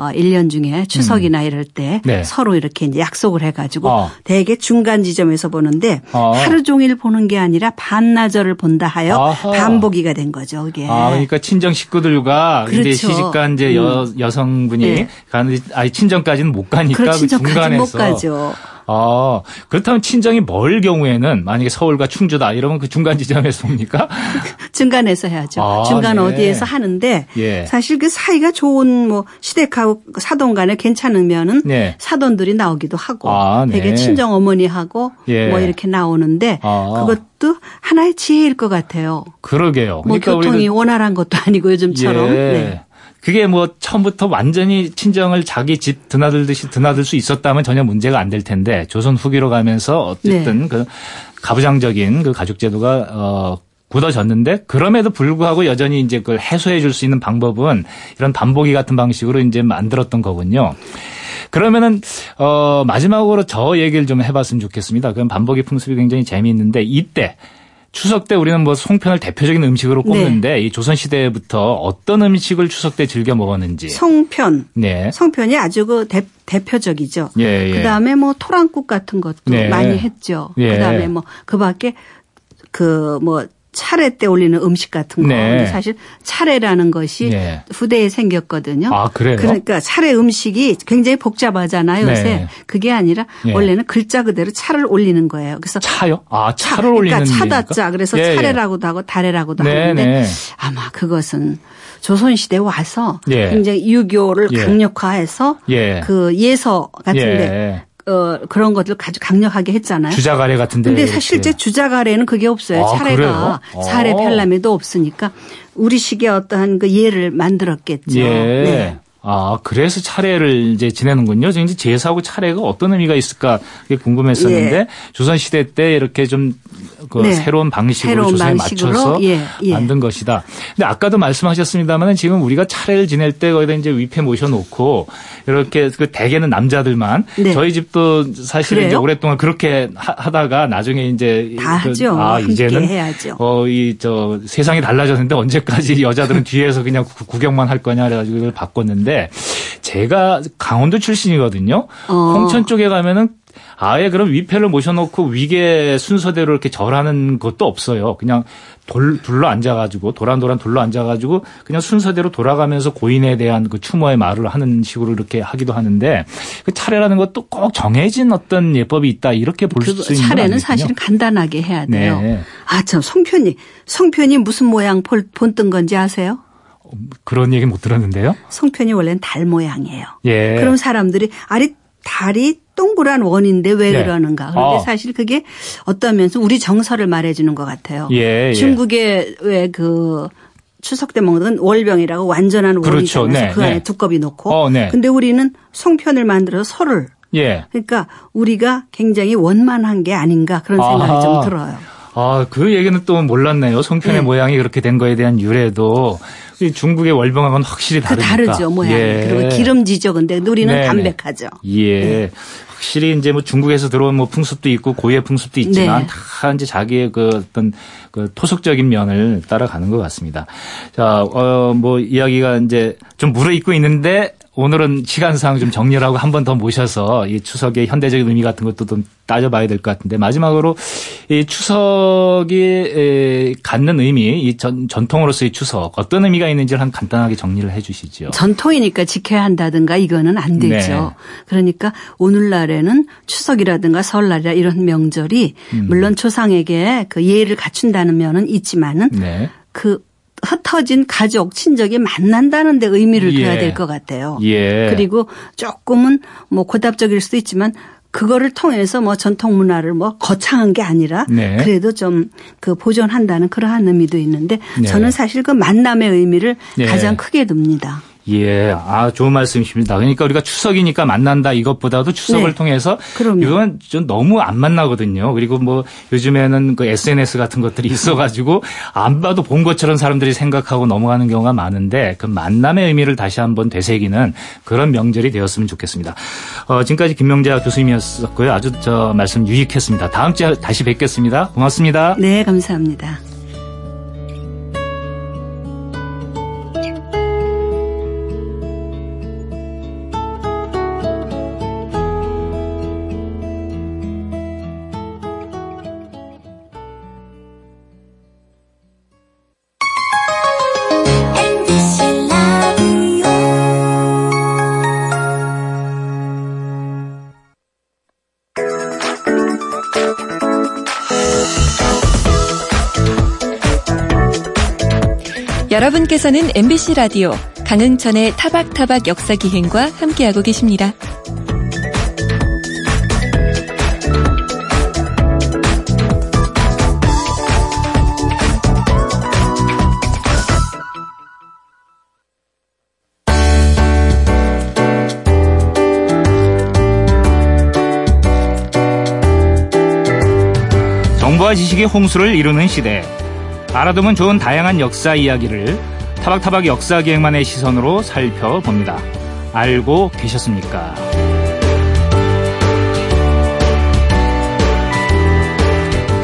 어, 1년 중에 추석이나 이럴 때
네.
서로 이렇게 이제 약속을 해 가지고
어.
대개 중간 지점에서 보는데
어.
하루 종일 보는 게 아니라 반나절을 본다 하여
아하.
반복이가 된 거죠, 그게.
아, 그러니까 친정 식구들과 이제
그렇죠.
시집간 이제 여, 여성분이
네.
가는 아니 친정까지는 못 가니까
그렇
그
친정까지
중간에서
못 가죠.
아, 그렇다면 친정이 멀 경우에는 만약에 서울과 충주다 이러면 그 중간 지점에서 옵니까?
중간에서 해야죠.
아,
중간
네.
어디에서 하는데
예.
사실 그 사이가 좋은 뭐 시댁하고 사돈 간에 괜찮으면은
네.
사돈들이 나오기도 하고
아, 네.
되게 친정 어머니하고
예.
뭐 이렇게 나오는데
아.
그것도 하나의 지혜일 것 같아요.
그러게요.
뭐 교통이
우리는-
원활한 것도 아니고 요즘처럼.
예.
네.
그게 뭐 처음부터 완전히 친정을 자기 집 드나들듯이 드나들 수 있었다면 전혀 문제가 안 될 텐데 조선 후기로 가면서 어쨌든
네.
그 가부장적인 그 가족 제도가 어 굳어졌는데 그럼에도 불구하고 여전히 이제 그걸 해소해 줄 수 있는 방법은 이런 반보기 같은 방식으로 이제 만들었던 거군요. 그러면은 어 마지막으로 저 얘기를 좀 해봤으면 좋겠습니다. 그럼 반보기 풍습이 굉장히 재미있는데 이때 추석 때 우리는 뭐 송편을 대표적인 음식으로 꼽는데 이 조선 시대부터 어떤 음식을 추석 때 즐겨 먹었는지.
송편.
네.
송편이 아주 그 대, 대표적이죠.
예, 예.
그다음에 뭐 토랑국 같은 것도
네.
많이 했죠.
예.
그다음에 뭐 그밖에 그뭐 차례 때 올리는 음식 같은 거.
네.
사실 차례라는 것이
예.
후대에 생겼거든요.
아, 그래요?
그러니까 차례 음식이 굉장히 복잡하잖아요, 요새.
네.
그게 아니라
예.
원래는 글자 그대로 차를 올리는 거예요. 그래서
차요? 아,
차,
차를 올리는
그러니까
의미입니까?
차다 자 그래서
예, 예.
차례라고도 하고 다래라고도
네,
하는데
네.
아마 그것은 조선 시대 에 와서
예.
굉장히 유교를
예.
강력화해서
예.
그 예서 같은데
예.
어 그런 것들 아주 강력하게 했잖아요.
주자가래 같은데.
근데. 실제 주자가래는 그게 없어요.
아,
차례가
그래요?
차례
어.
편람에도 없으니까 우리식의 어떠한 그 예를 만들었겠죠.
예.
네.
아, 그래서 차례를 이제 지내는군요. 이제 제사하고 차례가 어떤 의미가 있을까 궁금했었는데
예.
조선 시대 때 이렇게 좀그
네.
새로운 방식으로
새로운
조선에
방식으로,
맞춰서
예, 예.
만든 것이다. 근데 아까도 말씀하셨습니다만은 지금 우리가 차례를 지낼 때 거기다 이제 위패 모셔놓고 이렇게 그 대개는 남자들만
네.
저희 집도 사실
그래요?
이제 오랫동안 그렇게 하- 하다가 나중에 이제
다
그-
하죠.
아, 이제는
해야죠.
어, 이, 저, 세상이 달라졌는데 언제까지 여자들은 뒤에서 그냥 구- 구경만 할 거냐 그래가지고 이걸 바꿨는데 제가 강원도 출신이거든요.
어.
홍천 쪽에 가면은 아예 그럼 위패를 모셔놓고 위계 순서대로 이렇게 절하는 것도 없어요. 그냥 돌, 둘러 앉아가지고 도란도란 둘러 앉아가지고 그냥 순서대로 돌아가면서 고인에 대한 그 추모의 말을 하는 식으로 이렇게 하기도 하는데 그 차례라는 것도 꼭 정해진 어떤 예법이 있다 이렇게
볼수그
있는 건
차례는. 사실은 간단하게 해야 돼요.
네.
아, 참, 송편이, 송편이 무슨 모양 볼- 본뜬 건지 아세요?
그런 얘기 못 들었는데요.
송편이 원래는 달 모양이에요.
예.
그럼 사람들이 아니 달이 동그란 원인데 왜
네.
그러는가? 그런데
어.
사실 그게 어떤 면에서 우리 정서를 말해주는 것 같아요.
예, 예.
중국의 왜그 추석 때 먹는 건 월병이라고 완전한
그렇죠.
원이잖아요.
네,
그 안에
네.
두꺼비 놓고.
어, 네.
근데 우리는 송편을 만들어서 설을
예.
그러니까 우리가 굉장히 원만한 게 아닌가 그런 생각이
아하.
좀 들어요.
아, 그 얘기는 또 몰랐네요. 송편의
네.
모양이 그렇게 된 거에 대한 유래도 이 중국의 월병하고는 확실히
그
다르니까.
다르죠 모양이.
예.
그리고 기름지죠. 근데 우리는
네네.
담백하죠.
예. 확실히 이제 뭐 중국에서 들어온 뭐 풍습도 있고 고유의 풍습도 있지만
네.
다 이제 자기의 그 어떤 그 토속적인 면을 따라가는 것 같습니다. 자, 어, 뭐 이야기가 이제 좀 무르익고 있는데 오늘은 시간상 좀 정리를 하고 한 번 더 모셔서 이 추석의 현대적인 의미 같은 것도 좀 따져봐야 될 것 같은데 마지막으로 이 추석이 에, 갖는 의미, 이 전, 전통으로서의 추석 어떤 의미가 있는지를 한 간단하게 정리를 해 주시죠.
전통이니까 지켜야 한다든가 이거는 안 되죠.
네.
그러니까 오늘날에는 추석이라든가 설날이라 이런 명절이
음.
물론 조상에게 그 예의를 갖춘다 는 면은 있지만은
네.
그 흩어진 가족, 친족이 만난다는 데 의미를
예.
둬야 될것 같아요.
예.
그리고 조금은 뭐 고답적일 수도 있지만 그거를 통해서 뭐 전통 문화를 뭐 거창한 게 아니라
네.
그래도 좀 그 보존한다는 그러한 의미도 있는데
네.
저는 사실 그 만남의 의미를
네.
가장 크게 둡니다.
예, 아 좋은 말씀이십니다. 그러니까 우리가 추석이니까 만난다 이것보다도 추석을
네.
통해서
그럼요.
이건 좀 너무 안 만나거든요. 그리고 뭐 요즘에는 그 SNS 같은 것들이 있어가지고 안 봐도 본 것처럼 사람들이 생각하고 넘어가는 경우가 많은데 그 만남의 의미를 다시 한번 되새기는 그런 명절이 되었으면 좋겠습니다. 어, 지금까지 김명자 교수님이었었고요. 아주 저 말씀 유익했습니다. 다음 주에 다시 뵙겠습니다. 고맙습니다.
네, 감사합니다.
여러분께서는 MBC 라디오 강흥천의 타박타박 역사기행과 함께하고 계십니다.
정보와 지식의 홍수를 이루는 시대. 알아두면 좋은 다양한 역사 이야기를 타박타박 역사기행만의 시선으로 살펴봅니다. 알고 계셨습니까?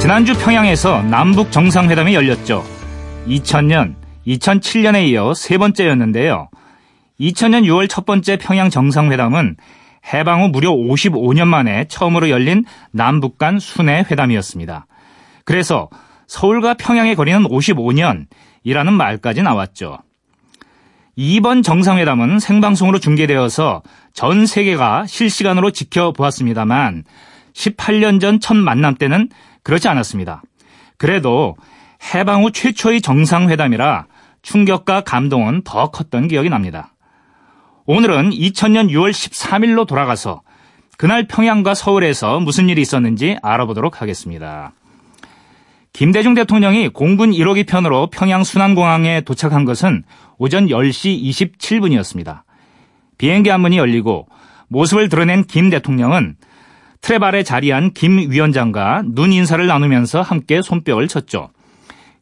지난주 평양에서 남북 정상회담이 열렸죠. 2000년, 2007년에 이어 세 번째였는데요. 2000년 6월 첫 번째 평양 정상회담은 해방 후 무려 55년 만에 처음으로 열린 남북 간 순회 회담이었습니다. 그래서 서울과 평양의 거리는 55년이라는 말까지 나왔죠. 이번 정상회담은 생방송으로 중계되어서 전 세계가 실시간으로 지켜보았습니다만 18년 전 첫 만남 때는 그렇지 않았습니다. 그래도 해방 후 최초의 정상회담이라 충격과 감동은 더 컸던 기억이 납니다. 오늘은 2000년 6월 13일로 돌아가서 그날 평양과 서울에서 무슨 일이 있었는지 알아보도록 하겠습니다. 김대중 대통령이 공군 1호기 편으로 평양 순안공항에 도착한 것은 오전 10시 27분이었습니다. 비행기 한문이 열리고 모습을 드러낸 김 대통령은 아래 자리한 김 위원장과 눈 인사를 나누면서 함께 손뼉을 쳤죠.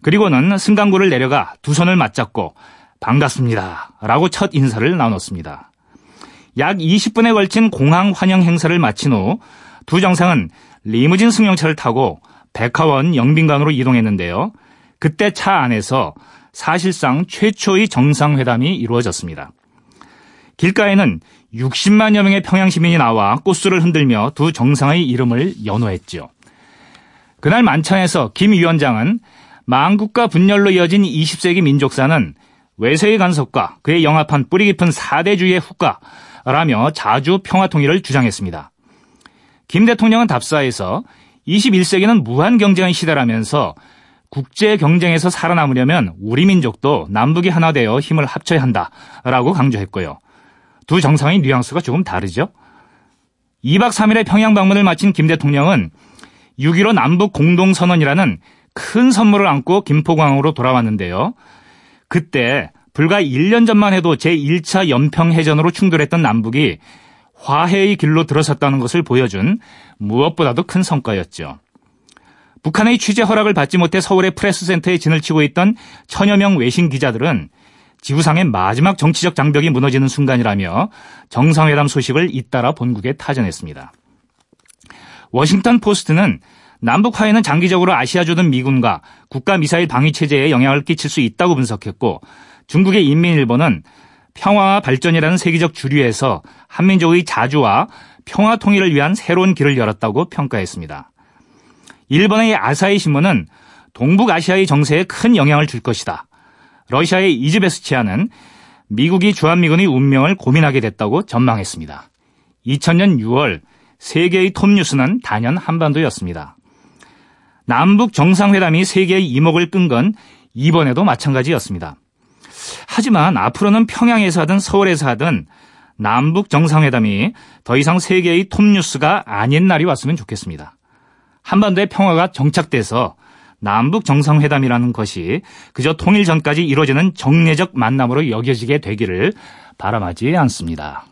그리고는 승강구를 내려가 두 손을 맞잡고 반갑습니다. 라고 첫 인사를 나눴습니다. 약 20분에 걸친 공항 환영 행사를 마친 후 두 정상은 리무진 승용차를 타고 백화원 영빈관으로 이동했는데요. 그때 차 안에서 사실상 최초의 정상회담이 이루어졌습니다. 길가에는 60만여 명의 평양 시민이 나와 꽃술을 흔들며 두 정상의 이름을 연호했지요. 그날 만찬에서 김 위원장은 망국과 분열로 이어진 20세기 민족사는 외세의 간섭과 그에 영합한 뿌리 깊은 사대주의의 후과라며 자주 평화 통일을 주장했습니다. 김 대통령은 답사에서 21세기는 무한 경쟁의 시대라면서 국제 경쟁에서 살아남으려면 우리 민족도 남북이 하나 되어 힘을 합쳐야 한다라고 강조했고요. 두 정상의 뉘앙스가 조금 다르죠? 2박 3일의 평양 방문을 마친 김 대통령은 6.15 남북 공동선언이라는 큰 선물을 안고 김포공항으로 돌아왔는데요. 그때 불과 1년 전만 해도 제1차 연평해전으로 충돌했던 남북이 화해의 길로 들어섰다는 것을 보여준 무엇보다도 큰 성과였죠. 북한의 취재 허락을 받지 못해 서울의 프레스센터에 진을 치고 있던 천여 명 외신 기자들은 지구상의 마지막 정치적 장벽이 무너지는 순간이라며 정상회담 소식을 잇따라 본국에 타전했습니다. 워싱턴 포스트는 남북 화해는 장기적으로 아시아주 등 미군과 국가 미사일 방위 체제에 영향을 끼칠 수 있다고 분석했고 중국의 인민일보는 평화와 발전이라는 세계적 주류에서 한민족의 자주와 평화 통일을 위한 새로운 길을 열었다고 평가했습니다. 일본의 아사히 신문은 동북아시아의 정세에 큰 영향을 줄 것이다. 러시아의 이즈베스치아는 미국이 주한미군의 운명을 고민하게 됐다고 전망했습니다. 2000년 6월 세계의 톱뉴스는 단연 한반도였습니다. 남북 정상회담이 세계의 이목을 끈 건 이번에도 마찬가지였습니다. 하지만 앞으로는 평양에서 하든 서울에서 하든 남북 정상회담이 더 이상 세계의 톱뉴스가 아닌 날이 왔으면 좋겠습니다. 한반도의 평화가 정착돼서 남북 정상회담이라는 것이 그저 통일 전까지 이루어지는 정례적 만남으로 여겨지게 되기를 바람하지 않습니다.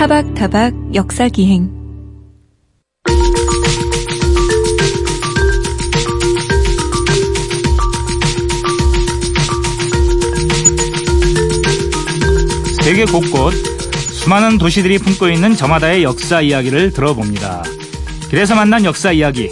타박타박 역사기행
세계 곳곳 수많은 도시들이 품고 있는 저마다의 역사 이야기를 들어봅니다. 그래서 만난 역사 이야기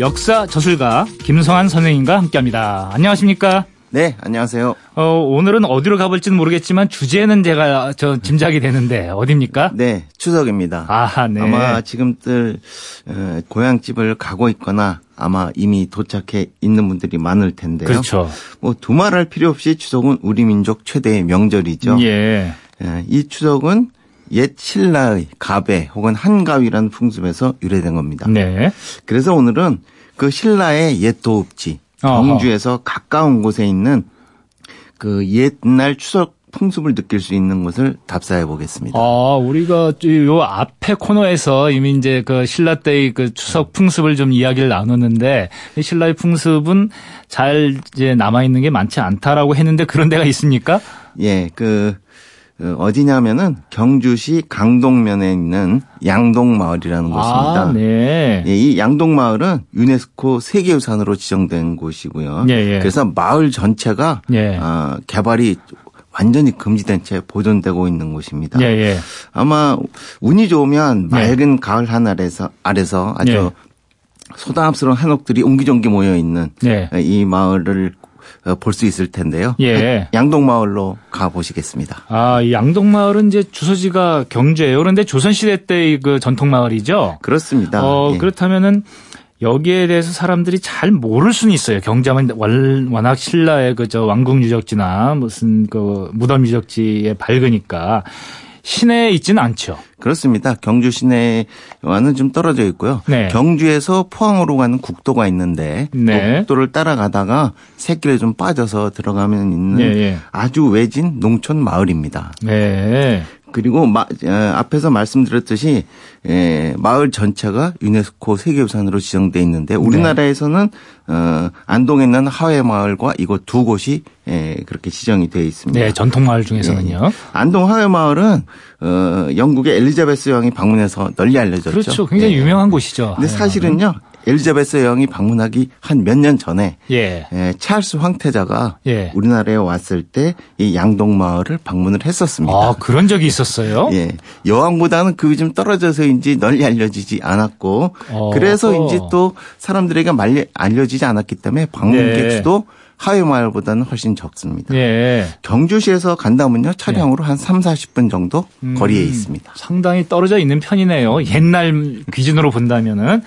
역사 저술가 김성한 선생님과 함께합니다. 안녕하십니까?
네, 안녕하세요.
어, 오늘은 어디로 가볼지는 모르겠지만 주제는 제가 저 짐작이 되는데 어딥니까?
네, 추석입니다.
아, 네.
아마 지금들 어, 고향집을 가고 있거나 아마 이미 도착해 있는 분들이 많을 텐데요.
그렇죠.
뭐 두말할 필요 없이 추석은 우리 민족 최대의 명절이죠.
예.
예, 이 추석은 옛 신라의 가배 혹은 한가위라는 풍습에서 유래된 겁니다.
네.
그래서 오늘은 그 신라의 옛 도읍지. 경주에서 가까운 곳에 있는 그 옛날 추석 풍습을 느낄 수 있는 곳을 답사해 보겠습니다.
아, 우리가 요 앞에 코너에서 이미 이제 그 신라 때의 그 추석 풍습을 좀 이야기를 나눴는데 이 신라의 풍습은 잘 이제 남아 있는 게 많지 않다라고 했는데 그런 데가 있습니까?
예, 그 어, 어디냐면은 경주시 강동면에 있는 양동마을이라는 곳입니다.
아, 네.
예, 이 양동마을은 유네스코 세계유산으로 지정된 곳이고요.
예, 예.
그래서 마을 전체가
예.
어, 개발이 완전히 금지된 채 보존되고 있는 곳입니다.
예, 예.
아마 운이 좋으면
네.
맑은 가을 하늘에서 아래서 아주
예.
소담스러운 한옥들이 옹기종기 모여 있는
네.
이 마을을 볼 수 있을 텐데요.
예.
양동마을로 가 보시겠습니다.
아, 이 양동마을은 이제 주소지가 경주예요. 그런데 조선시대 때의 그 전통마을이죠?
그렇습니다.
어,
예.
그렇다면은 여기에 대해서 사람들이 잘 모를 수는 있어요. 경자면 월- 워낙 신라의 그 저 왕궁 유적지나 무슨 그 무덤 유적지에 밝으니까 시내에 있지는 않죠.
그렇습니다. 경주 시내와는 좀 떨어져 있고요.
네.
경주에서 포항으로 가는 국도가 있는데
네.
그 국도를 따라가다가 새길에 좀 빠져서 들어가면 있는
예, 예.
아주 외진 농촌 마을입니다.
네.
그리고 마- 어, 앞에서 말씀드렸듯이 에, 마을 전체가 유네스코 세계유산으로 지정돼 있는데 우리나라에서는 어, 안동에 있는 하회 마을과 이곳 두 곳이 에, 그렇게 지정이 되어 있습니다.
네, 전통 마을 중에서는요.
예. 안동 하회 마을은 어, 영국의 엘리자베스 여왕이 방문해서 널리 알려졌죠.
그렇죠. 굉장히
예.
유명한 곳이죠.
근데 사실은요 엘리자베스 여왕이 방문하기 한 몇 년 전에
예.
에, 찰스 황태자가
예.
우리나라에 왔을 때 이 양동 마을을 방문을 했었습니다.
아, 그런 적이 있었어요?
예. 여왕보다는 급이 좀 떨어져서인지 널리 알려지지 않았고,
어허.
그래서인지 또 사람들에게 말리, 알려지지 않았기 때문에 방문객
네.
수도 하회 마을보다는 훨씬 적습니다.
예.
경주시에서 간다면요, 차량으로 한 3, 40분 정도 거리에
음,
있습니다.
상당히 떨어져 있는 편이네요. 옛날 기준으로 본다면은.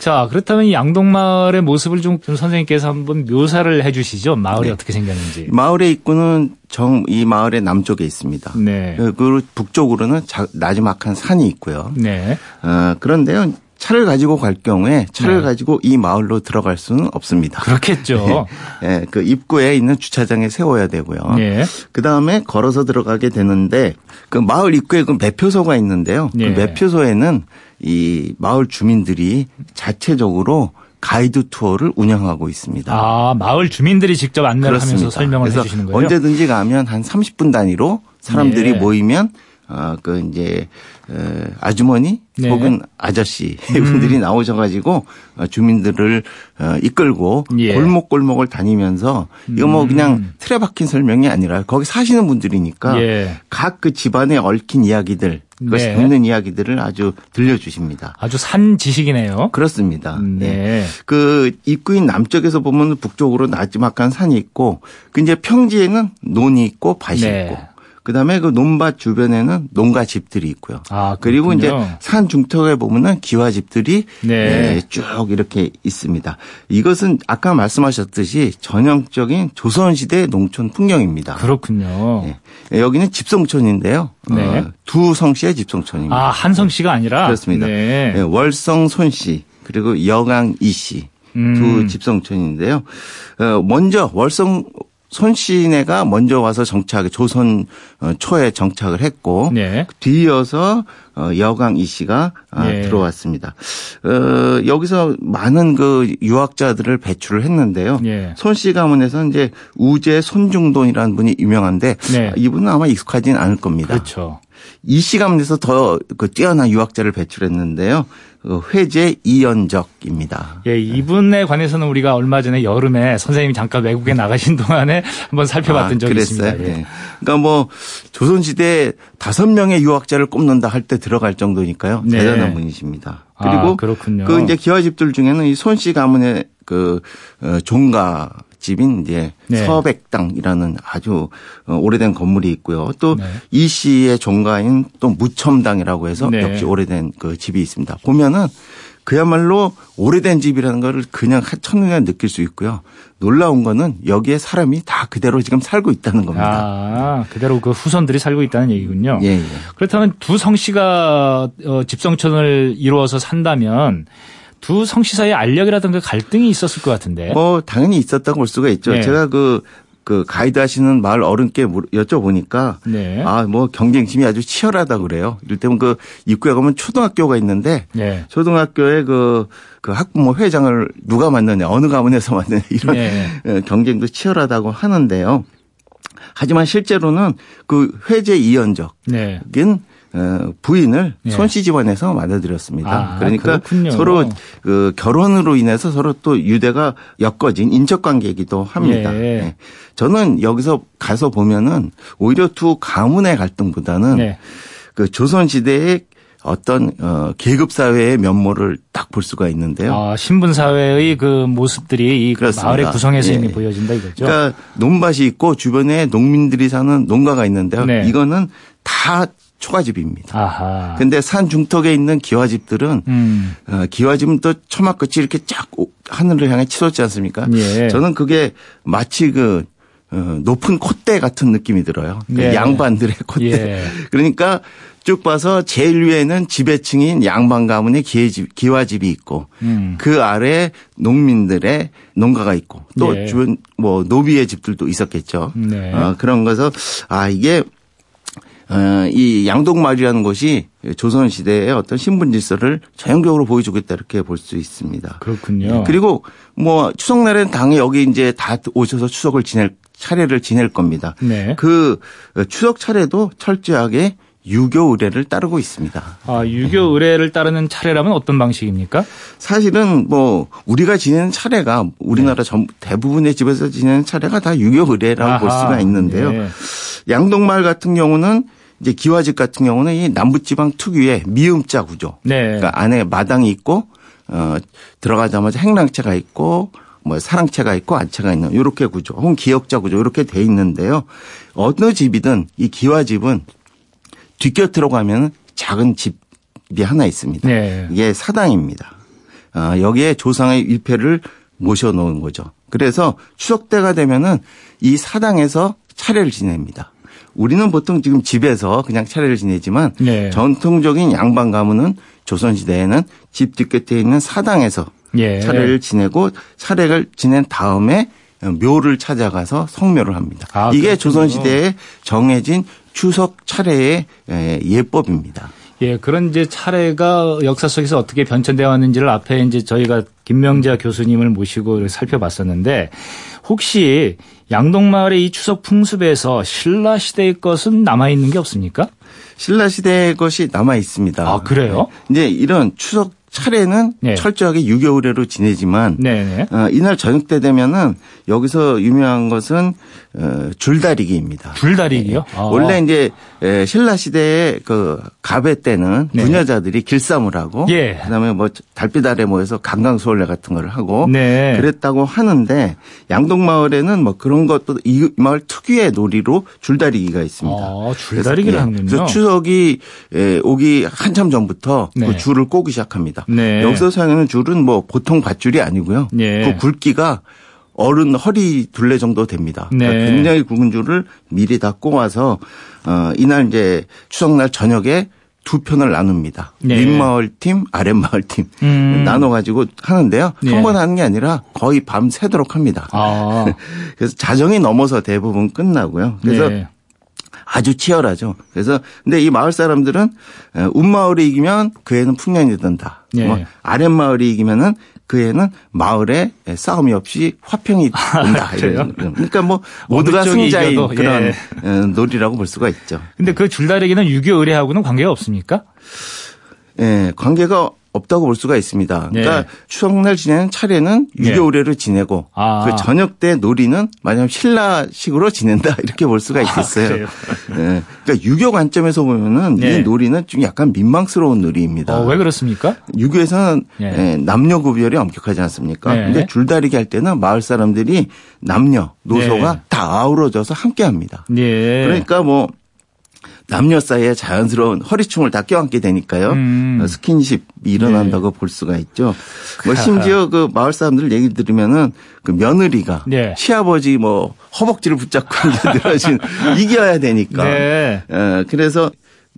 자, 그렇다면 이 양동마을의 모습을 좀, 좀 선생님께서 한번 묘사를 해 주시죠. 마을이
네.
어떻게 생겼는지.
마을의 입구는 정, 이 마을의 남쪽에 있습니다.
네.
그리고 북쪽으로는 자- 나지막한 산이 있고요.
네.
어, 그런데요, 차를 가지고 갈 경우에 차를
네.
가지고 이 마을로 들어갈 수는 없습니다.
그렇겠죠.
예, 그 입구에 있는 주차장에 세워야 되고요.
예.
그 다음에 걸어서 들어가게 되는데 그 마을 입구에 그 매표소가 있는데요.
예.
그 매표소에는 이 마을 주민들이 자체적으로 가이드 투어를 운영하고 있습니다.
아, 마을 주민들이 직접 안내를 하면서 설명을 해 주시는 거예요?
언제든지 가면 한 30분 단위로 사람들이
네.
모이면 어, 그 이제 에, 아주머니
네. 음.
혹은 아저씨 분들이 나오셔가지고 어, 주민들을 어, 이끌고
예.
골목골목을 다니면서 이거 뭐 그냥 틀에 박힌 설명이 아니라 거기 사시는 분들이니까
예.
각그 집안에 얽힌 이야기들 그것이
네.
있는 이야기들을 아주 들려주십니다.
아주 산 지식이네요.
그렇습니다.
네.
예. 그 입구인 남쪽에서 보면 북쪽으로 나지막한 산이 있고 그 이제 평지에는 논이 있고 밭이
네.
있고 그다음에 그 논밭 주변에는 농가 집들이 있고요.
아,
그리고 이제. 산 중턱에 보면은 기와 집들이
네.
예, 쭉 이렇게 있습니다. 이것은 아까 말씀하셨듯이 전형적인 조선 시대 농촌 풍경입니다.
그렇군요.
예. 여기는 집성촌인데요.
네.
어, 두 성씨의 집성촌입니다.
아, 한 성 씨가 아니라
그렇습니다.
네.
예, 월성 손씨 그리고 여강 이씨 두
음.
집성촌인데요. 어, 먼저 월성 손씨네가 먼저 와서 정착 조선 어, 초에 정착을 했고
네.
뒤이어서 어, 여강 이씨가 아,
예.
들어왔습니다. 어, 여기서 많은 그 유학자들을 배출을 했는데요.
예.
손씨 가문에서 이제 우제 손중돈이라는 분이 유명한데
네.
이분은 아마 익숙하진 않을 겁니다.
그렇죠.
이 시간에서 더 그 뛰어난 유학자를 배출했는데요. 그 회제 이연적입니다.
예, 이분에 관해서는 우리가 얼마 전에 여름에 선생님이 잠깐 외국에 나가신 동안에 한번 살펴봤던 적이
그랬어요?
있습니다. 예.
예. 그러니까 뭐 조선시대 다섯 명의 유학자를 꼽는다 할 때 들어갈 정도니까요.
네.
대단한 분이십니다.
아,
그리고
그렇군요.
그 이제 기와집들 중에는 이 손씨 가문의 그 어, 종가 집인 이제
네.
서백당이라는 아주 어, 오래된 건물이 있고요. 또
네.
이 씨의 종가인 또 무첨당이라고 해서
네.
역시 오래된 그 집이 있습니다. 보면은 그야말로 오래된 집이라는 거를 그냥 한- 첫눈에 느낄 수 있고요. 놀라운 거는 여기에 사람이 다 그대로 지금 살고 있다는 겁니다.
아, 그대로 그 후손들이 살고 있다는 얘기군요.
예, 예.
그렇다면 두 성씨가 어, 집성촌을 이루어서 산다면 두 성씨 사이에 알력이라든가 갈등이 있었을 것 같은데.
뭐 당연히 있었다고 볼 수가 있죠.
네.
제가 그, 그 가이드 하시는 마을 어른께 물- 여쭤보니까
네.
아, 뭐 경쟁심이 아주 치열하다 그래요. 이를테면 그 입구에 가면 초등학교가 있는데
네.
초등학교에 그, 그 학부모 회장을 누가 맡느냐, 어느 가문에서 맡느냐 이런
네.
어, 경쟁도 치열하다고 하는데요. 하지만 실제로는 그 회제 이연적인
네.
어, 부인을
네.
손씨 집안에서 맞아들였습니다.
아,
그러니까
그렇군요.
서로 그 결혼으로 인해서 서로 또 유대가 엮어진 인적 관계이기도 합니다.
예.
네. 저는 여기서 가서 보면은 오히려 두 가문의 갈등보다는
네.
그 조선 시대의 어떤 어 계급 사회의 면모를 딱 볼 수가 있는데요.
아, 신분 사회의 그 모습들이 이
그렇습니다.
마을의 구성에서
예.
이미 보여진다 이거죠.
그러니까 논밭이 있고 주변에 농민들이 사는 농가가 있는데요.
네.
이거는 다 초가집입니다.
아하.
근데 산 중턱에 있는 기와집들은
음.
어, 기와집은 또 처마 끝이 이렇게 쫙 오- 하늘을 향해 치솟지 않습니까?
예.
저는 그게 마치 그 어, 높은 콧대 같은 느낌이 들어요. 그
예.
양반들의 콧대.
예.
그러니까 쭉 봐서 제일 위에는 지배층인 양반 가문의 기와집, 기와집이 있고
음.
그 아래 농민들의 농가가 있고 또
예.
주변 뭐 노비의 집들도 있었겠죠.
네.
어, 그런 거서 아 이게 어, 이 양동마을이라는 곳이 조선 시대의 어떤 신분 질서를 전형적으로 보여주고 있다 이렇게 볼 수 있습니다.
그렇군요.
예, 그리고 뭐 추석날에는 당연히 여기 이제 다 오셔서 추석을 지낼 차례를 지낼 겁니다.
네.
그 추석 차례도 철저하게 유교 의례를 따르고 있습니다.
아, 유교 의례를 따르는 차례라면 어떤 방식입니까?
사실은 뭐 우리가 지내는 차례가 우리나라 전 대부분의 집에서 지내는 차례가 다 유교 의례라고 볼
아하.
수가 있는데요.
네.
양동마을 같은 경우는 이제 기와집 같은 경우는 이 남부지방 특유의 미음자 구조.
네.
그러니까 안에 마당이 있고 어 들어가자마자 행랑채가 있고 뭐 사랑채가 있고 안채가 있는 이렇게 구조, 혹은 기역자 구조 이렇게 돼 있는데요. 어느 집이든 이 기와집은 뒷곁으로 가면 작은 집이 하나 있습니다.
네.
이게 사당입니다. 아, 여기에 조상의 위패를 모셔놓은 거죠. 그래서 추석 때가 되면은 이 사당에서 차례를 지냅니다. 우리는 보통 지금 집에서 그냥 차례를 지내지만
네.
전통적인 양반 가문은 조선시대에는 집 뒷곁에 있는 사당에서
예.
차례를 지내고 차례를 지낸 다음에 묘를 찾아가서 성묘를 합니다.
아,
이게
그렇군요.
조선시대에 정해진 추석 차례의 예, 예법입니다.
예, 그런 이제 차례가 역사 속에서 어떻게 변천되어 왔는지를 앞에 이제 저희가 김명자 교수님을 모시고 살펴봤었는데 혹시 양동마을의 이 추석 풍습에서 신라 시대의 것은 남아 있는 게 없습니까?
신라 시대의 것이 남아 있습니다.
아, 그래요?
이제 이런 추석 차례는
네.
철저하게 유교 의례로 지내지만
네, 네.
어, 이날 저녁 때 되면은 여기서 유명한 것은 어, 줄다리기입니다.
줄다리기요? 아.
원래 이제 에, 신라 시대의 그 가배 때는
네.
부녀자들이 길쌈을 하고
예.
그다음에 뭐 달빛 아래 모여서 강강수월래 같은 걸 하고
네.
그랬다고 하는데 양동 마을에는 뭐 그런 것도 이 마을 특유의 놀이로 줄다리기가 있습니다.
아, 줄다리기를
예,
하는군요.
그래서 추석이 에, 오기 한참 전부터
네.
그 줄을 꼬기 시작합니다.
네.
여기서 사용하는 줄은 뭐 보통 밧줄이 아니고요.
예.
그 굵기가 어른 허리 둘레 정도 됩니다. 그러니까
네.
굉장히 굵은 줄을 미리 다 꼬아서 어, 이날 이제 추석날 저녁에 두 편을 나눕니다.
네.
윗마을 팀, 아랫마을 팀
음.
나눠 가지고 하는데요.
네.
한번 하는 게 아니라 거의 밤 새도록 합니다.
아,
그래서 자정이 넘어서 대부분 끝나고요. 그래서
네.
아주 치열하죠. 그래서 근데 이 마을 사람들은 에, 운마을이 이기면 그 애는 풍년이 든다.
네.
뭐 아랫마을이 이기면은 그 애는 마을에 싸움이 없이 화평이 된다.
아?
이런. 그러니까 뭐 모두가 승자인
이겨도,
그런
예.
에, 놀이라고 볼 수가 있죠.
근데 그 줄다리기는 유교 의례하고는 관계가 없습니까?
예, 관계가 없다고 볼 수가 있습니다.
네.
그러니까 추석날 지내는 차례는
네.
유교 의례로 지내고
아.
그 저녁 때 놀이는 마냥 신라식으로 지낸다 이렇게 볼 수가 있겠어요.
아?
예, 그러니까 유교 관점에서 보면은
네.
이 놀이는 좀 약간 민망스러운 놀이입니다.
어, 왜 그렇습니까?
유교에서는
네.
예, 남녀 구별이 엄격하지 않습니까?
네.
근데 줄다리기 할 때는 마을 사람들이 남녀 노소가
네.
다 아우러져서 함께합니다.
예.
그러니까 뭐 남녀 사이에 자연스러운 허리춤을 다 껴안게 되니까요.
음.
어, 스킨십이 일어난다고 볼 수가 있죠. 뭐 심지어 그 마을 사람들 얘기 들으면은 그 며느리가
네.
시아버지 뭐 허벅지를 붙잡고 이제 늘어진 이겨야 되니까.
네.
어, 그래서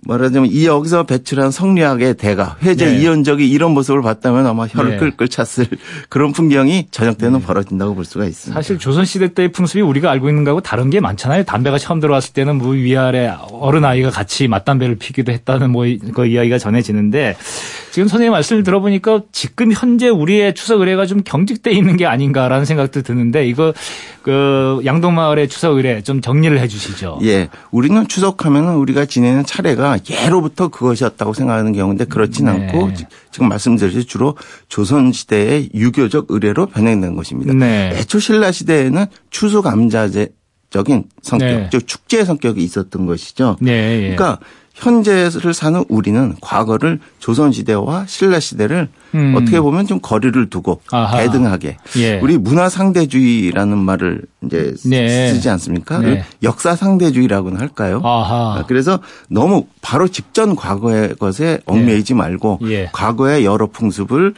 말하자면 이 여기서 배출한 성리학의 대가 회제
네.
이연적이 이런 모습을 봤다면 아마 혀를
네.
끌끌 찼을 그런 풍경이 저녁 때는 벌어진다고 볼 수가 있습니다.
사실 조선 시대 때의 풍습이 우리가 알고 있는 거하고 다른 게 많잖아요. 담배가 처음 들어왔을 때는 뭐 위아래 어른 아이가 같이 맞담배를 피기도 했다는 뭐 그 이야기가 전해지는데 지금 선생님 말씀을 들어보니까 지금 현재 우리의 추석 의례가 좀 경직돼 있는 게 아닌가라는 생각도 드는데 이거 그 양동마을의 추석 의례 좀 정리를 해 주시죠.
예, 우리는 추석하면은 우리가 지내는 차례가 예로부터 그것이었다고 생각하는 경우인데 그렇진
네.
않고 지- 지금 말씀드렸듯이 주로 조선 시대의 유교적 의례로 변형된 것입니다.
네.
애초 신라 시대에는 추수 감자제 적인 성격,
네.
즉 축제 성격이 있었던 것이죠.
네, 예.
그러니까 현재를 사는 우리는 과거를 조선 시대와 신라 시대를
음.
어떻게 보면 좀 거리를 두고
아하.
대등하게
예.
우리 문화 상대주의라는 말을 이제
네.
쓰지 않습니까?
네.
역사 상대주의라고는 할까요?
아하.
아, 그래서 너무 바로 직전 과거의 것에 얽매이지 말고
예.
과거의 여러 풍습을 어,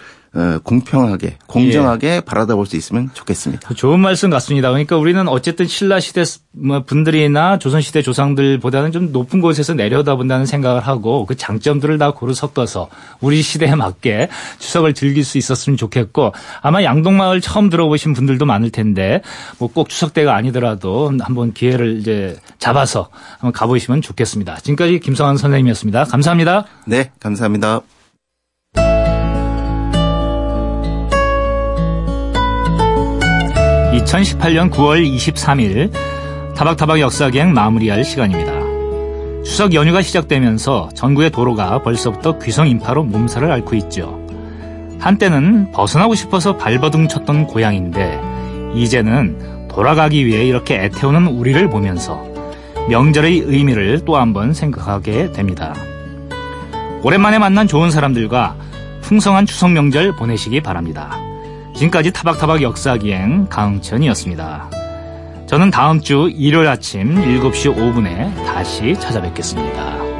공평하게 공정하게 바라다 볼 수 있으면 좋겠습니다.
좋은 말씀 같습니다. 그러니까 우리는 어쨌든 신라 시대 뭐 분들이나 조선 시대 조상들보다는 좀 높은 곳에서 내려다본다는 생각을 하고 그 장점들을 다 고루 섞어서 우리 시대에 맞게 추석을 즐길 수 있었으면 좋겠고 아마 양동마을 처음 들어보신 분들도 많을 텐데 뭐 꼭 추석 때가 아니더라도 한번 기회를 이제 잡아서 한번 가보시면 좋겠습니다. 지금까지 김성환 선생님이었습니다. 감사합니다.
네, 감사합니다.
(2018년 9월 23일) 타박타박 역사기행 마무리할 시간입니다. 추석 연휴가 시작되면서 전국의 도로가 벌써부터 귀성 인파로 몸살을 앓고 있죠. 한때는 벗어나고 싶어서 발버둥 쳤던 고향인데 이제는 돌아가기 위해 이렇게 애태우는 우리를 보면서 명절의 의미를 또 한 번 생각하게 됩니다. 오랜만에 만난 좋은 사람들과 풍성한 추석 명절 보내시기 바랍니다. 지금까지 타박타박 역사기행 강흥천이었습니다. 저는 다음 주 일요일 아침 7시 5분에 다시 찾아뵙겠습니다.